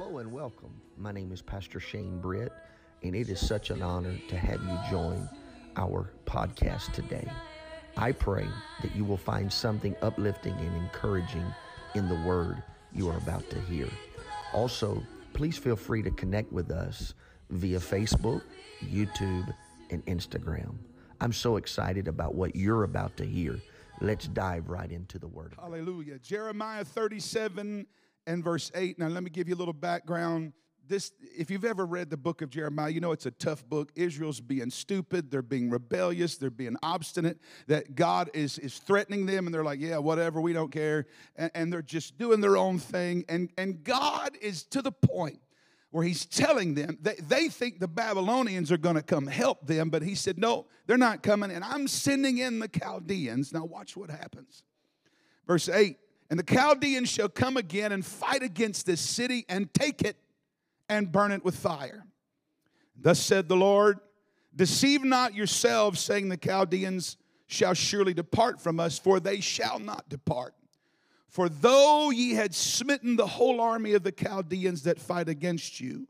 Hello and welcome. My name is Pastor Shane Britt, and it is such an honor to have you join our podcast today. I pray that you will find something uplifting and encouraging in the word you are about to hear. Also, please feel free to connect with us via Facebook, YouTube, and Instagram. I'm so excited about what you're about to hear. Let's dive right into the word. Hallelujah. Jeremiah 37 and verse 8. Now, let me give you a little background. This, if you've ever read the book of Jeremiah, you know it's a tough book. Israel's being stupid, they're being rebellious, they're being obstinate, that God is, is threatening them, and they're like, Yeah, whatever, we don't care. And, and they're just doing their own thing. And, and God is to the point where he's telling them they, they think the Babylonians are going to come help them, but he said, No, they're not coming, and I'm sending in the Chaldeans. Now, watch what happens. Verse 8 And the Chaldeans shall come again and fight against this city and take it and burn it with fire. Thus said the Lord Deceive not yourselves, saying, The Chaldeans shall surely depart from us, for they shall not depart. For though ye had smitten the whole army of the Chaldeans that fight against you,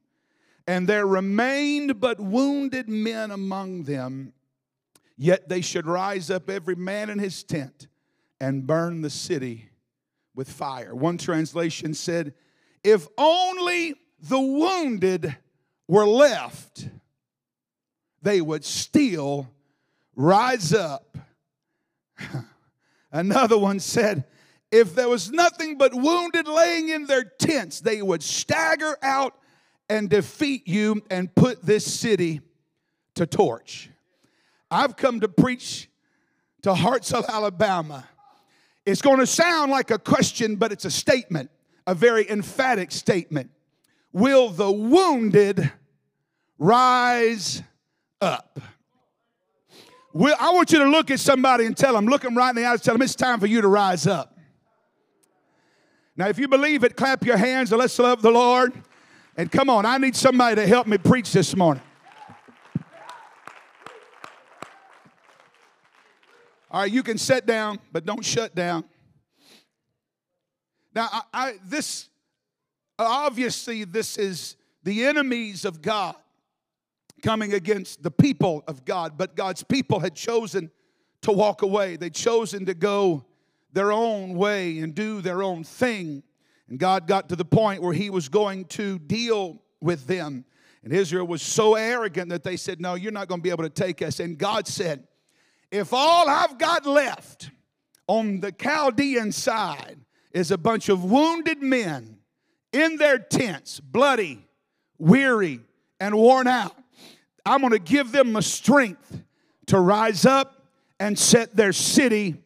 and there remained but wounded men among them, yet they should rise up every man in his tent and burn the city with fire. One translation said, If only the wounded were left, they would still rise up. Another one said, if there was nothing but wounded laying in their tents, they would stagger out and defeat you and put this city to torch. I've come to preach to Hartselle, Alabama. It's going to sound like a question, but it's a statement, a very emphatic statement. Will the wounded rise up? Will, I want you to look at somebody and tell them, look them right in the eyes, tell them it's time for you to rise up. Now, if you believe it, clap your hands and let's love the Lord. And come on, I need somebody to help me preach this morning. All right, you can sit down, but don't shut down. Now, I, I, this obviously this is the enemies of God coming against the people of God, but God's people had chosen to walk away. They'd chosen to go their own way and do their own thing. And God got to the point where He was going to deal with them. And Israel was so arrogant that they said, No, you're not going to be able to take us. And God said, If all I've got left on the Chaldean side is a bunch of wounded men in their tents, bloody, weary, and worn out, I'm going to give them the strength to rise up and set their city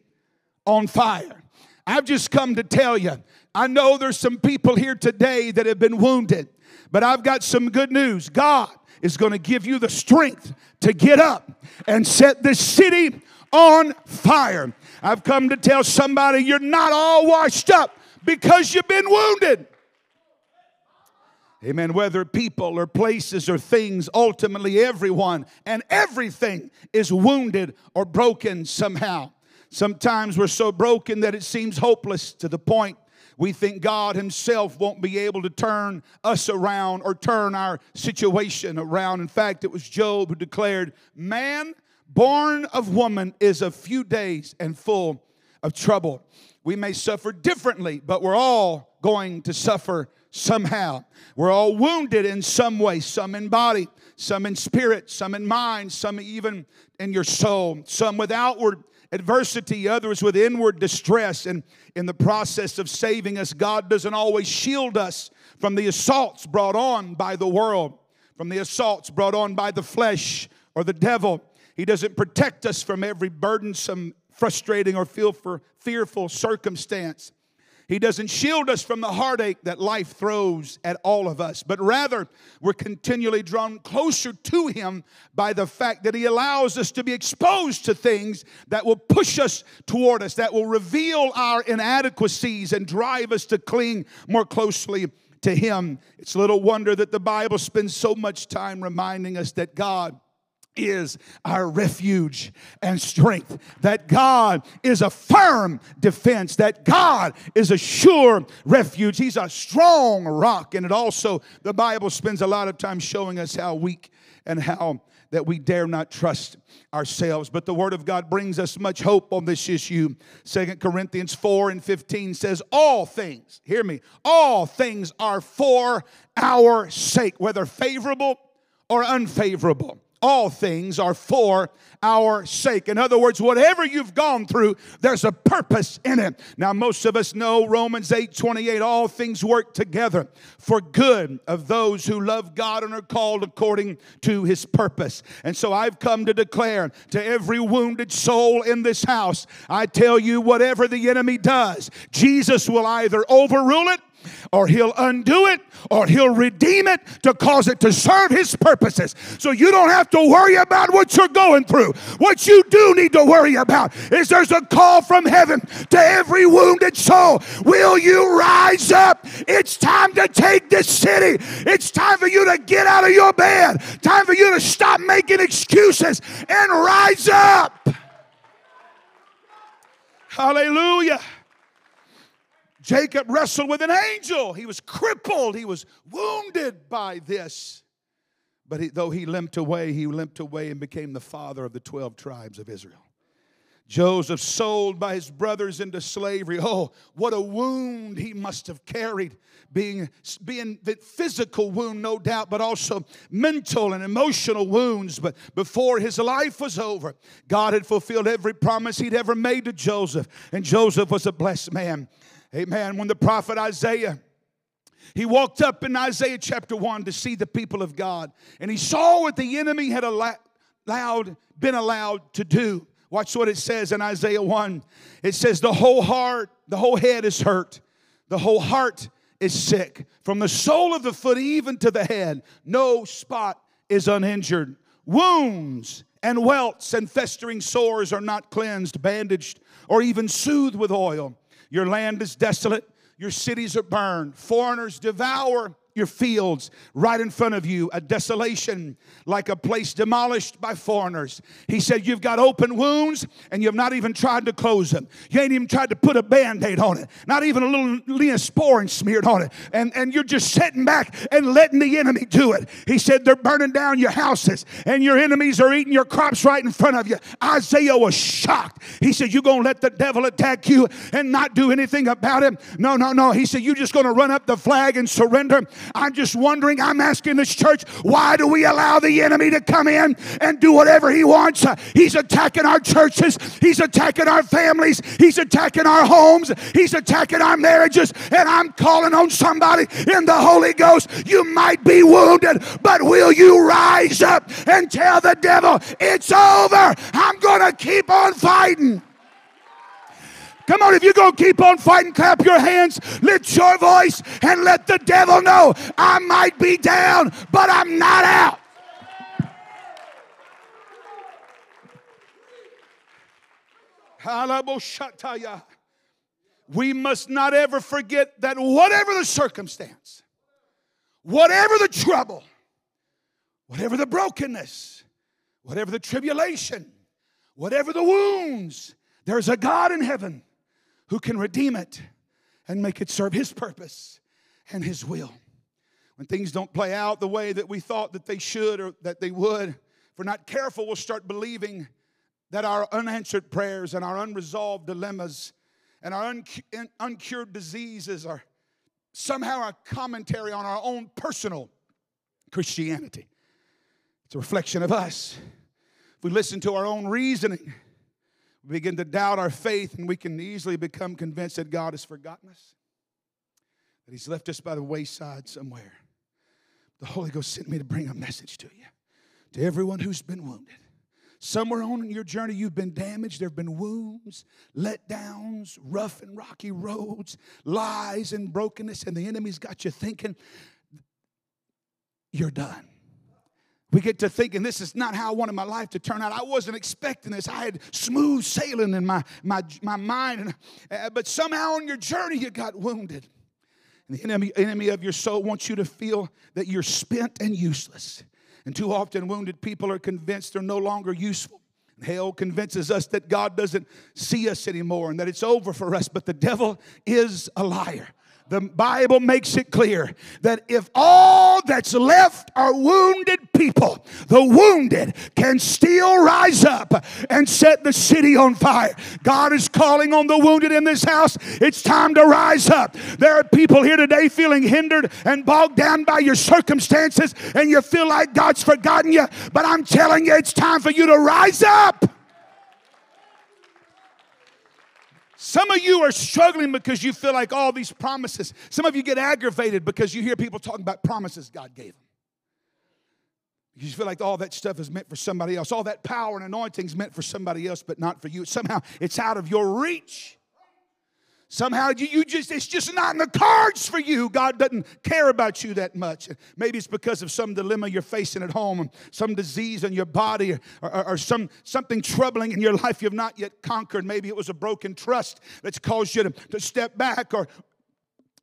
on fire. I've just come to tell you, I know there's some people here today that have been wounded, but I've got some good news. God is going to give you the strength to get up and set this city on fire. I've come to tell somebody you're not all washed up because you've been wounded. Amen. Whether people or places or things, ultimately everyone and everything is wounded or broken somehow. Sometimes we're so broken that it seems hopeless to the point we think God Himself won't be able to turn us around or turn our situation around. In fact, it was Job who declared, Man born of woman is a few days and full of trouble. We may suffer differently, but we're all going to suffer somehow. We're all wounded in some way, some in body, some in spirit, some in mind, some even in your soul, some with outward adversity, others with inward distress. And in the process of saving us, God doesn't always shield us from the assaults brought on by the world, from the assaults brought on by the flesh or the devil. He doesn't protect us from every burdensome, frustrating, or fearful circumstance. He doesn't shield us from the heartache that life throws at all of us, but rather we're continually drawn closer to Him by the fact that He allows us to be exposed to things that will push us toward us, that will reveal our inadequacies and drive us to cling more closely to Him. It's little wonder that the Bible spends so much time reminding us that God is our refuge and strength, that God is a firm defense, that God is a sure refuge. He's a strong rock. And it also, the Bible spends a lot of time showing us how weak and how that we dare not trust ourselves. But the Word of God brings us much hope on this issue. Second Corinthians 4 and 15 says, All things, hear me, all things are for our sake, whether favorable or unfavorable all things are for our sake. In other words, whatever you've gone through, there's a purpose in it. Now, most of us know Romans 8 28, all things work together for good of those who love God and are called according to his purpose. And so I've come to declare to every wounded soul in this house, I tell you, whatever the enemy does, Jesus will either overrule it or he'll undo it or he'll redeem it to cause it to serve his purposes. So you don't have to worry about what you're going through. What you do need to worry about is there's a call from heaven to every wounded soul. Will you rise up? It's time to take this city. It's time for you to get out of your bed. Time for you to stop making excuses and rise up. Hallelujah. Jacob wrestled with an angel. He was crippled. He was wounded by this. But he, though he limped away, he limped away and became the father of the 12 tribes of Israel. Joseph sold by his brothers into slavery. Oh, what a wound he must have carried, being, being the physical wound, no doubt, but also mental and emotional wounds. But before his life was over, God had fulfilled every promise he'd ever made to Joseph. And Joseph was a blessed man. Amen. When the prophet Isaiah, he walked up in Isaiah chapter 1 to see the people of God, and he saw what the enemy had allowed, been allowed to do. Watch what it says in Isaiah 1. It says, The whole heart, the whole head is hurt, the whole heart is sick. From the sole of the foot even to the head, no spot is uninjured. Wounds and welts and festering sores are not cleansed, bandaged, or even soothed with oil. Your land is desolate, your cities are burned. Foreigners devour your fields right in front of you, a desolation like a place demolished by foreigners. He said, You've got open wounds and you've not even tried to close them. You ain't even tried to put a band aid on it, not even a little neosporin smeared on it. And, and you're just sitting back and letting the enemy do it. He said, They're burning down your houses and your enemies are eating your crops right in front of you. Isaiah was shocked. He said, You're going to let the devil attack you and not do anything about it? No, no, no. He said, You're just going to run up the flag and surrender. I'm just wondering, I'm asking this church, why do we allow the enemy to come in and do whatever he wants? Uh, he's attacking our churches, he's attacking our families, he's attacking our homes, he's attacking our marriages. And I'm calling on somebody in the Holy Ghost. You might be wounded, but will you rise up and tell the devil, it's over? I'm going to keep on fighting. Come on, if you're going to keep on fighting, clap your hands, lift your voice, and let the devil know I might be down, but I'm not out. We must not ever forget that whatever the circumstance, whatever the trouble, whatever the brokenness, whatever the tribulation, whatever the wounds, there's a God in heaven who can redeem it and make it serve His purpose and His will. When things don't play out the way that we thought that they should or that they would, if we're not careful, we'll start believing that our unanswered prayers and our unresolved dilemmas and our uncured diseases are somehow a commentary on our own personal Christianity. It's a reflection of us. If we listen to our own reasoning, we begin to doubt our faith, and we can easily become convinced that God has forgotten us, that He's left us by the wayside somewhere. The Holy Ghost sent me to bring a message to you, to everyone who's been wounded. Somewhere on your journey, you've been damaged. There have been wounds, letdowns, rough and rocky roads, lies and brokenness, and the enemy's got you thinking, you're done we get to thinking this is not how I wanted my life to turn out. I wasn't expecting this. I had smooth sailing in my, my, my mind. And, uh, but somehow on your journey, you got wounded. And the enemy, enemy of your soul wants you to feel that you're spent and useless. And too often, wounded people are convinced they're no longer useful. Hell convinces us that God doesn't see us anymore and that it's over for us, but the devil is a liar. The Bible makes it clear that if all that's left are wounded people, the wounded can still rise up and set the city on fire. God is calling on the wounded in this house. It's time to rise up. There are people here today feeling hindered and bogged down by your circumstances, and you feel like God's forgotten you. But I'm telling you, it's time for you to rise up. Some of you are struggling because you feel like all these promises. Some of you get aggravated because you hear people talking about promises God gave them. You feel like all that stuff is meant for somebody else. All that power and anointing is meant for somebody else, but not for you. Somehow it's out of your reach. Somehow you, you just, it's just not in the cards for you. God doesn't care about you that much. Maybe it's because of some dilemma you're facing at home, some disease in your body, or, or, or some, something troubling in your life you've not yet conquered. Maybe it was a broken trust that's caused you to, to step back, or,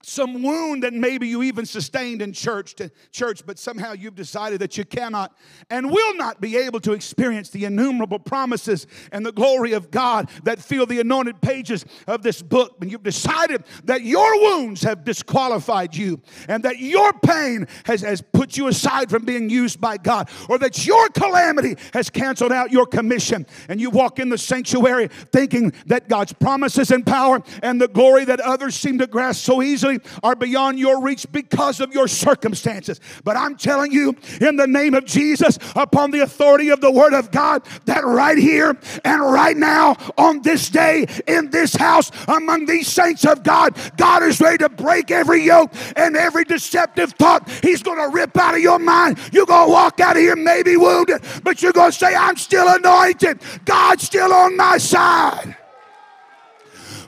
some wound that maybe you even sustained in church to church but somehow you've decided that you cannot and will not be able to experience the innumerable promises and the glory of God that fill the anointed pages of this book. And you've decided that your wounds have disqualified you and that your pain has, has put you aside from being used by God or that your calamity has canceled out your commission. And you walk in the sanctuary thinking that God's promises and power and the glory that others seem to grasp so easily are beyond your reach because of your circumstances. But I'm telling you, in the name of Jesus, upon the authority of the Word of God, that right here and right now, on this day, in this house, among these saints of God, God is ready to break every yoke and every deceptive thought He's going to rip out of your mind. You're going to walk out of here maybe wounded, but you're going to say, I'm still anointed. God's still on my side.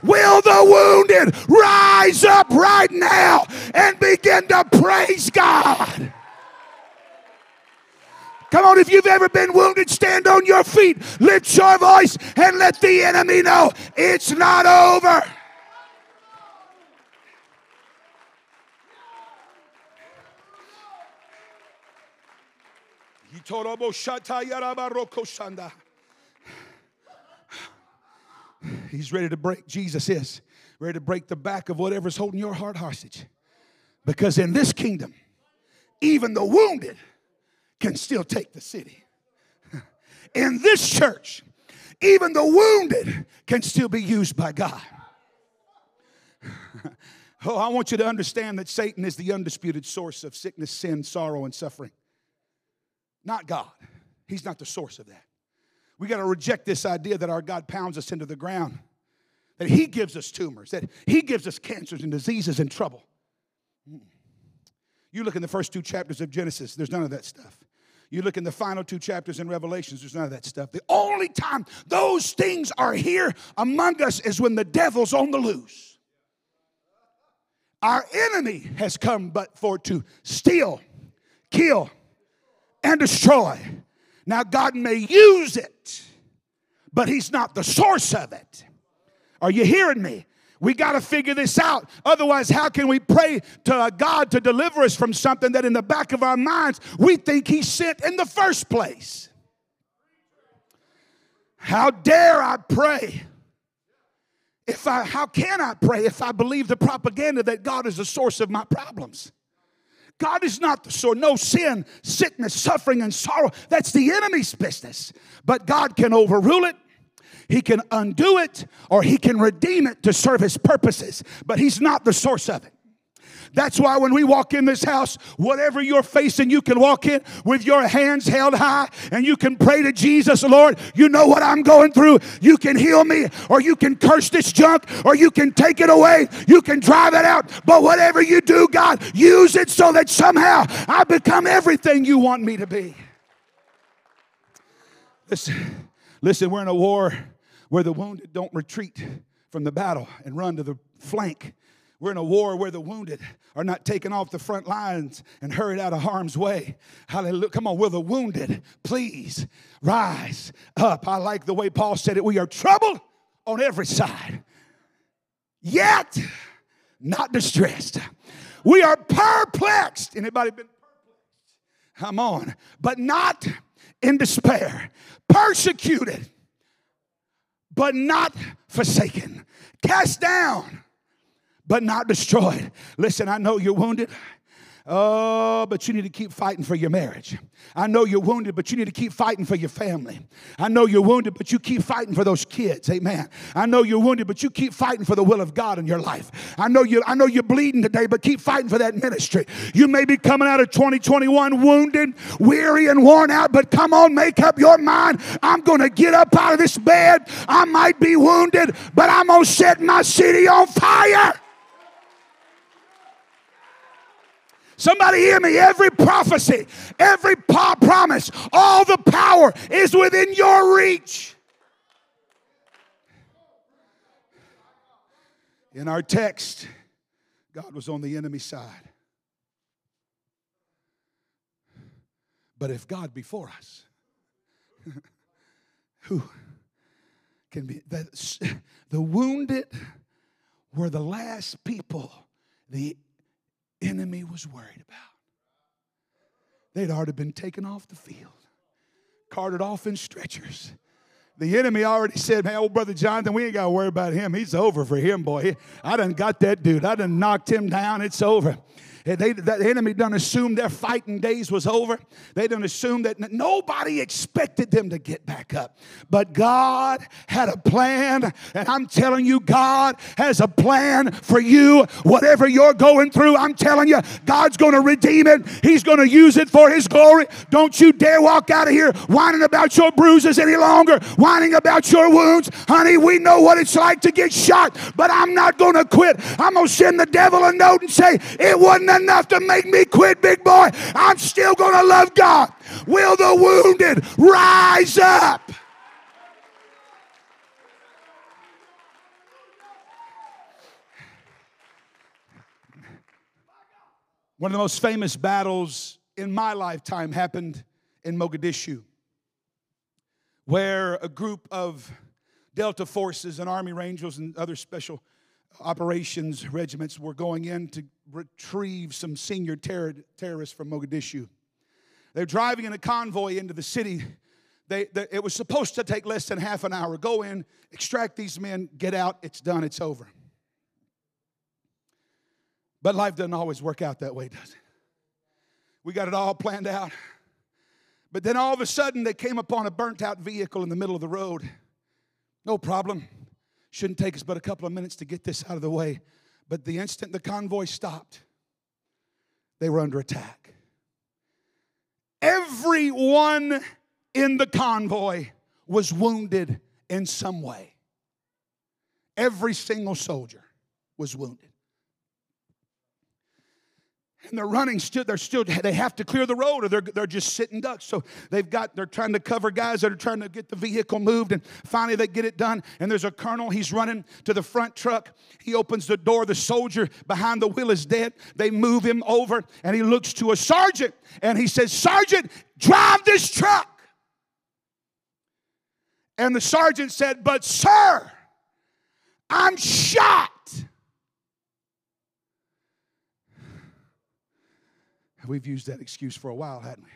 Will the wounded rise up right now and begin to praise God? Come on, if you've ever been wounded, stand on your feet, lift your voice, and let the enemy know it's not over. He's ready to break, Jesus is ready to break the back of whatever's holding your heart hostage. Because in this kingdom, even the wounded can still take the city. In this church, even the wounded can still be used by God. Oh, I want you to understand that Satan is the undisputed source of sickness, sin, sorrow, and suffering. Not God. He's not the source of that. We got to reject this idea that our God pounds us into the ground, that He gives us tumors, that He gives us cancers and diseases and trouble. You look in the first two chapters of Genesis, there's none of that stuff. You look in the final two chapters in Revelations, there's none of that stuff. The only time those things are here among us is when the devil's on the loose. Our enemy has come but for to steal, kill, and destroy. Now, God may use it, but He's not the source of it. Are you hearing me? We got to figure this out. Otherwise, how can we pray to God to deliver us from something that in the back of our minds we think He sent in the first place? How dare I pray? If I, how can I pray if I believe the propaganda that God is the source of my problems? God is not the source. No sin, sickness, suffering, and sorrow. That's the enemy's business. But God can overrule it. He can undo it or he can redeem it to serve his purposes, but he's not the source of it. That's why when we walk in this house, whatever you're facing, you can walk in with your hands held high and you can pray to Jesus, Lord, you know what I'm going through. You can heal me, or you can curse this junk, or you can take it away. You can drive it out. But whatever you do, God, use it so that somehow I become everything you want me to be. Listen, listen, we're in a war where the wounded don't retreat from the battle and run to the flank we're in a war where the wounded are not taken off the front lines and hurried out of harm's way. Hallelujah. Come on, will the wounded please rise up? I like the way Paul said it. We are troubled on every side, yet not distressed. We are perplexed. Anybody been perplexed? Come on. But not in despair. Persecuted, but not forsaken. Cast down, but not destroyed. Listen, I know you're wounded. Oh, but you need to keep fighting for your marriage. I know you're wounded, but you need to keep fighting for your family. I know you're wounded, but you keep fighting for those kids. Amen. I know you're wounded, but you keep fighting for the will of God in your life. I know you I know you're bleeding today, but keep fighting for that ministry. You may be coming out of 2021 wounded, weary and worn out, but come on, make up your mind. I'm going to get up out of this bed. I might be wounded, but I'm going to set my city on fire. Somebody hear me. Every prophecy, every promise, all the power is within your reach. In our text, God was on the enemy side. But if God be for us, who can be? The, the wounded were the last people the enemy was worried about. They'd already been taken off the field, carted off in stretchers. The enemy already said, man, old brother Jonathan, we ain't got to worry about him. He's over for him, boy. I done got that dude. I done knocked him down. It's over. They, the enemy done assumed their fighting days was over. They done assumed that nobody expected them to get back up. But God had a plan, and I'm telling you, God has a plan for you. Whatever you're going through, I'm telling you, God's going to redeem it. He's going to use it for His glory. Don't you dare walk out of here whining about your bruises any longer, whining about your wounds. Honey, we know what it's like to get shot, but I'm not going to quit. I'm going to send the devil a note and say, It wasn't enough to make me quit, big boy. I'm still going to love God. Will the wounded rise up? One of the most famous battles in my lifetime happened in Mogadishu, where a group of Delta forces and Army Rangers and other special operations regiments were going in to retrieve some senior terror, terrorists from Mogadishu. They're driving in a convoy into the city. They, they, it was supposed to take less than half an hour. Go in, extract these men, get out, it's done, it's over. But life doesn't always work out that way, does it? We got it all planned out. But then all of a sudden, they came upon a burnt out vehicle in the middle of the road. No problem. Shouldn't take us but a couple of minutes to get this out of the way. But the instant the convoy stopped, they were under attack. Everyone in the convoy was wounded in some way. Every single soldier was wounded and they're running still they're still they have to clear the road or they're, they're just sitting ducks. So they've got they're trying to cover guys that are trying to get the vehicle moved and finally they get it done. And there's a colonel he's running to the front truck. He opens the door. The soldier behind the wheel is dead. They move him over and he looks to a sergeant and he says sergeant drive this truck. And the sergeant said but sir i'm shot We've used that excuse for a while, hadn't we?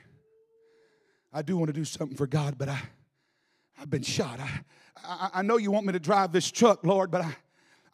I do want to do something for God, but I, I've been shot. I, I, I know you want me to drive this truck, Lord, but I,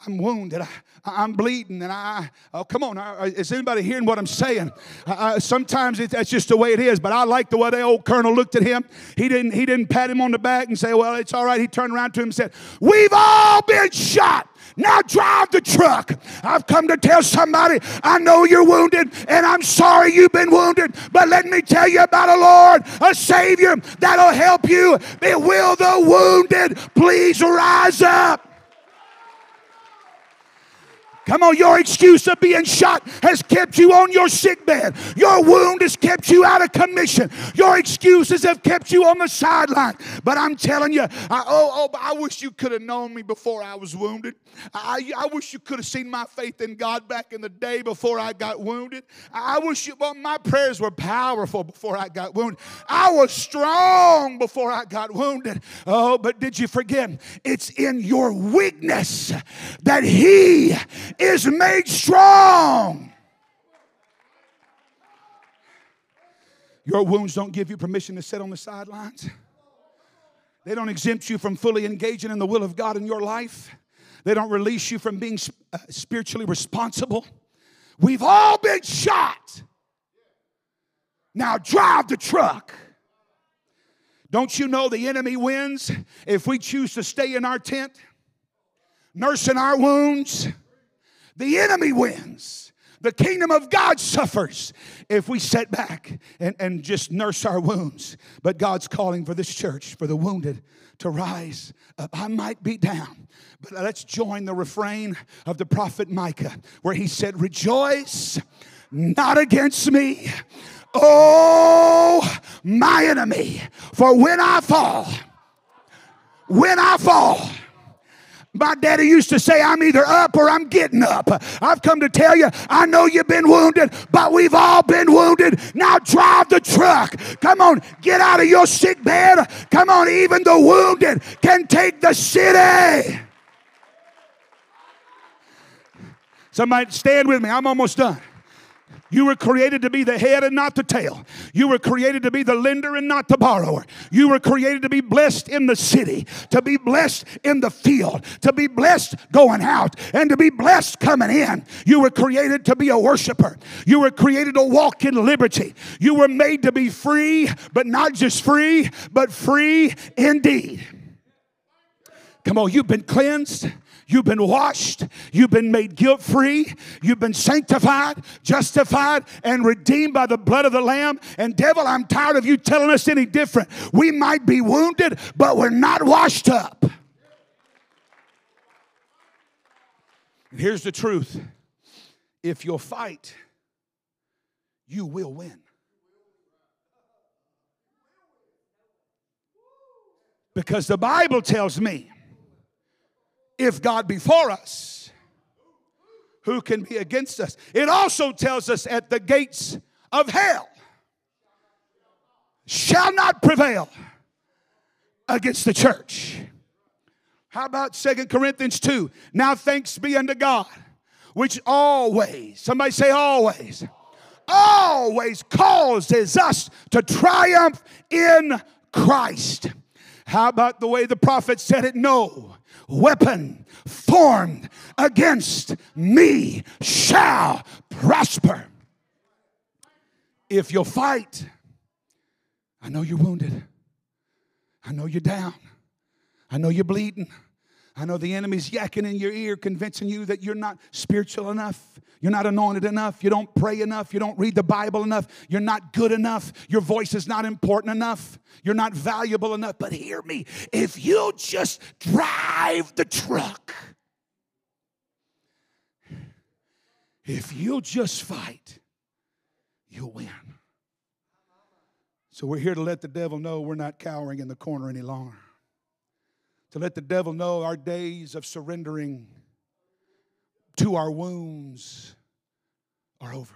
I'm wounded. I, am bleeding. And I, oh, come on. Is anybody hearing what I'm saying? Uh, sometimes it, that's just the way it is. But I like the way the old colonel looked at him. He didn't, he didn't pat him on the back and say, well, it's all right. He turned around to him and said, We've all been shot. Now drive the truck. I've come to tell somebody, I know you're wounded and I'm sorry you've been wounded, but let me tell you about a Lord, a Savior that'll help you. Will the wounded please rise up? Come on, your excuse of being shot has kept you on your sick bed. Your wound has kept you out of commission. Your excuses have kept you on the sideline. But I'm telling you, I, oh, oh, I wish you could have known me before I was wounded. I, I wish you could have seen my faith in God back in the day before I got wounded. I wish you, well, my prayers were powerful before I got wounded. I was strong before I got wounded. Oh, but did you forget? It's in your weakness that He is made strong. Your wounds don't give you permission to sit on the sidelines. They don't exempt you from fully engaging in the will of God in your life. They don't release you from being uh, spiritually responsible. We've all been shot. Now drive the truck. Don't you know the enemy wins if we choose to stay in our tent, nursing our wounds? The enemy wins. The kingdom of God suffers if we sit back and, and just nurse our wounds. But God's calling for this church, for the wounded, to rise up. I might be down, but let's join the refrain of the prophet Micah, where he said, Rejoice not against me, oh, my enemy, for when I fall, when I fall, my daddy used to say, I'm either up or I'm getting up. I've come to tell you, I know you've been wounded, but we've all been wounded. Now drive the truck. Come on, get out of your sick bed. Come on, even the wounded can take the city. Somebody stand with me. I'm almost done. You were created to be the head and not the tail. You were created to be the lender and not the borrower. You were created to be blessed in the city, to be blessed in the field, to be blessed going out, and to be blessed coming in. You were created to be a worshiper. You were created to walk in liberty. You were made to be free, but not just free, but free indeed. Come on, you've been cleansed. You've been washed. You've been made guilt free. You've been sanctified, justified, and redeemed by the blood of the Lamb. And, devil, I'm tired of you telling us any different. We might be wounded, but we're not washed up. And here's the truth if you'll fight, you will win. Because the Bible tells me if God be for us, who can be against us? It also tells us at the gates of hell shall not prevail against the church. How about Second Corinthians 2? Now thanks be unto God, which always, somebody say always, always causes us to triumph in Christ. How about the way the prophet said it? No weapon formed against me shall prosper. If you'll fight, I know you're wounded. I know you're down. I know you're bleeding. I know the enemy's yakking in your ear, convincing you that you're not spiritual enough. You're not anointed enough. You don't pray enough. You don't read the Bible enough. You're not good enough. Your voice is not important enough. You're not valuable enough. But hear me if you just drive the truck, if you'll just fight, you'll win. So we're here to let the devil know we're not cowering in the corner any longer. To let the devil know our days of surrendering to our wounds are over.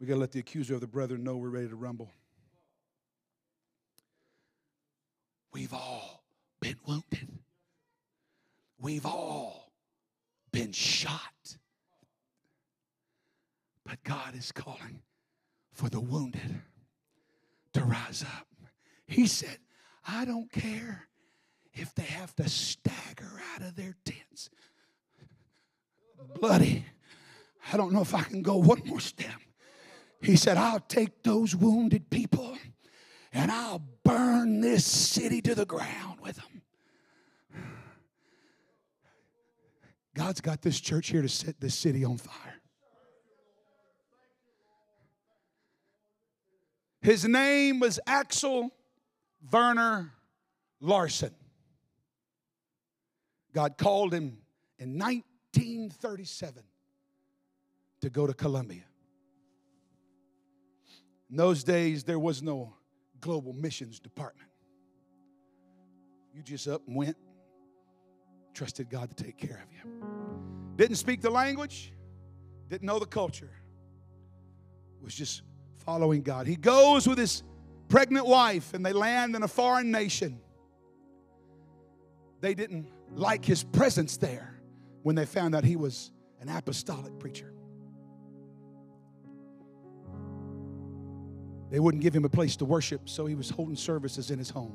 We got to let the accuser of the brethren know we're ready to rumble. We've all been wounded. We've all been shot. But God is calling for the wounded to rise up. He said, I don't care if they have to stagger out of their tents. Bloody. I don't know if I can go one more step. He said, I'll take those wounded people and I'll burn this city to the ground with them. God's got this church here to set this city on fire. His name was Axel Werner Larsen. God called him in 1937 to go to Colombia. In those days, there was no global missions department. You just up and went, trusted God to take care of you. Didn't speak the language, didn't know the culture, was just following God. He goes with his pregnant wife and they land in a foreign nation. They didn't like his presence there when they found out he was an apostolic preacher. They wouldn't give him a place to worship, so he was holding services in his home.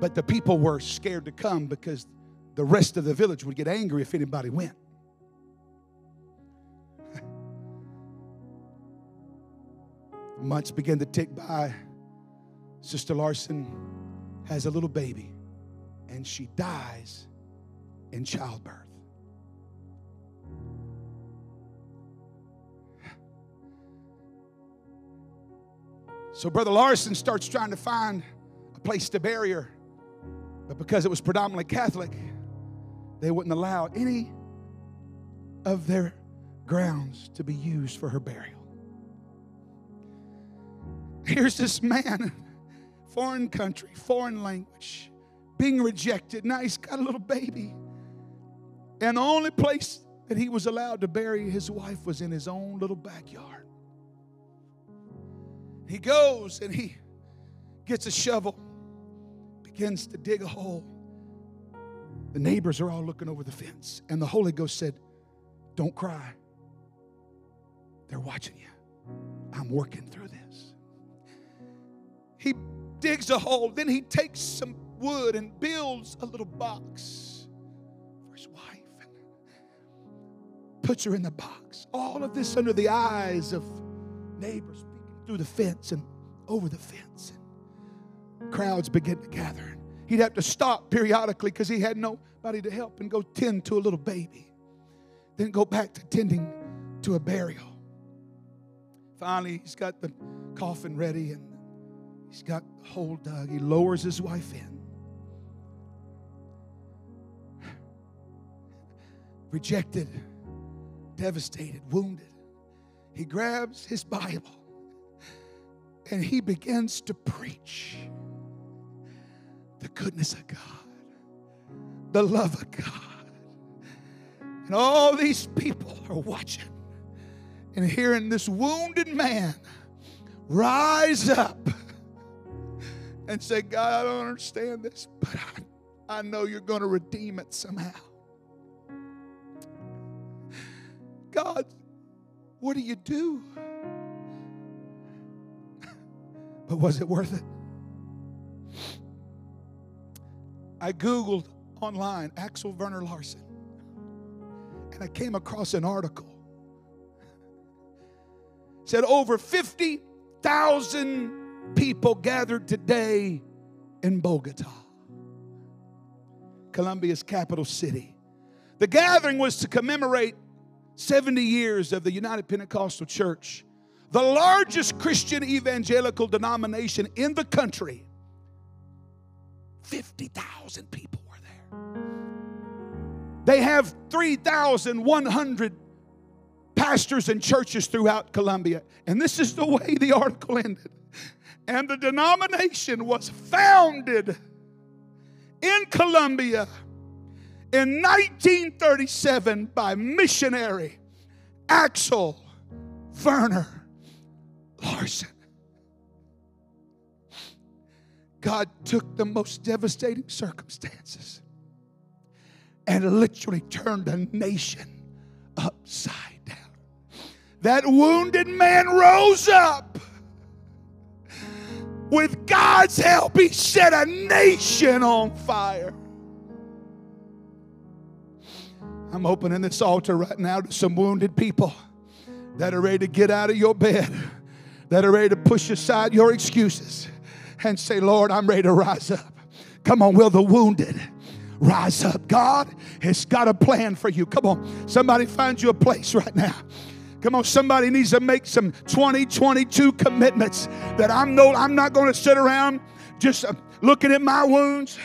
But the people were scared to come because the rest of the village would get angry if anybody went. Months began to tick by. Sister Larsen has a little baby, and she dies in childbirth. So Brother Larsen starts trying to find a place to bury her. But because it was predominantly Catholic, they wouldn't allow any of their grounds to be used for her burial. Here's this man, foreign country, foreign language, being rejected. Now he's got a little baby. And the only place that he was allowed to bury his wife was in his own little backyard. He goes and he gets a shovel, begins to dig a hole. The neighbors are all looking over the fence, and the Holy Ghost said, Don't cry. They're watching you. I'm working through this. He digs a hole, then he takes some wood and builds a little box for his wife and puts her in the box. All of this under the eyes of neighbors speaking through the fence and over the fence. And crowds begin to gather. He'd have to stop periodically because he had nobody to help and go tend to a little baby. Then go back to tending to a burial. Finally, he's got the coffin ready and he's got the hole dug. He lowers his wife in. Rejected, devastated, wounded. He grabs his Bible and he begins to preach the goodness of God, the love of God. And all these people are watching and hearing this wounded man rise up and say, God, I don't understand this, but I, I know you're going to redeem it somehow. God, what do you do? But was it worth it? I Googled online Axel Werner Larsen and I came across an article. It said over 50,000 people gathered today in Bogota, Colombia's capital city. The gathering was to commemorate 70 years of the United Pentecostal Church the largest Christian evangelical denomination in the country. 50,000 people were there. They have 3,100 pastors and churches throughout Colombia. And this is the way the article ended. And the denomination was founded in Colombia in 1937 by missionary Axel Werner Larsen. God took the most devastating circumstances and literally turned a nation upside down. That wounded man rose up. With God's help, he set a nation on fire. I'm opening this altar right now to some wounded people that are ready to get out of your bed that are ready to push aside your excuses and say, Lord, I'm ready to rise up. Come on, will the wounded rise up? God has got a plan for you. Come on, somebody find you a place right now. Come on, somebody needs to make some 2022 commitments that I'm no, I'm not going to sit around just uh, looking at my wounds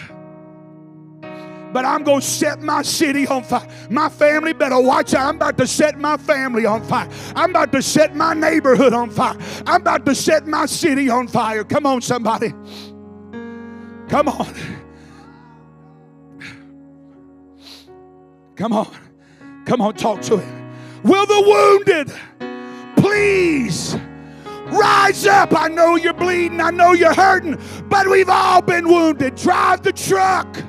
but I'm going to set my city on fire. My family better watch out. I'm about to set my family on fire. I'm about to set my neighborhood on fire. I'm about to set my city on fire. Come on, somebody. Come on. Come on. Come on, talk to him. Will the wounded please rise up? I know you're bleeding. I know you're hurting, but we've all been wounded. Drive the truck.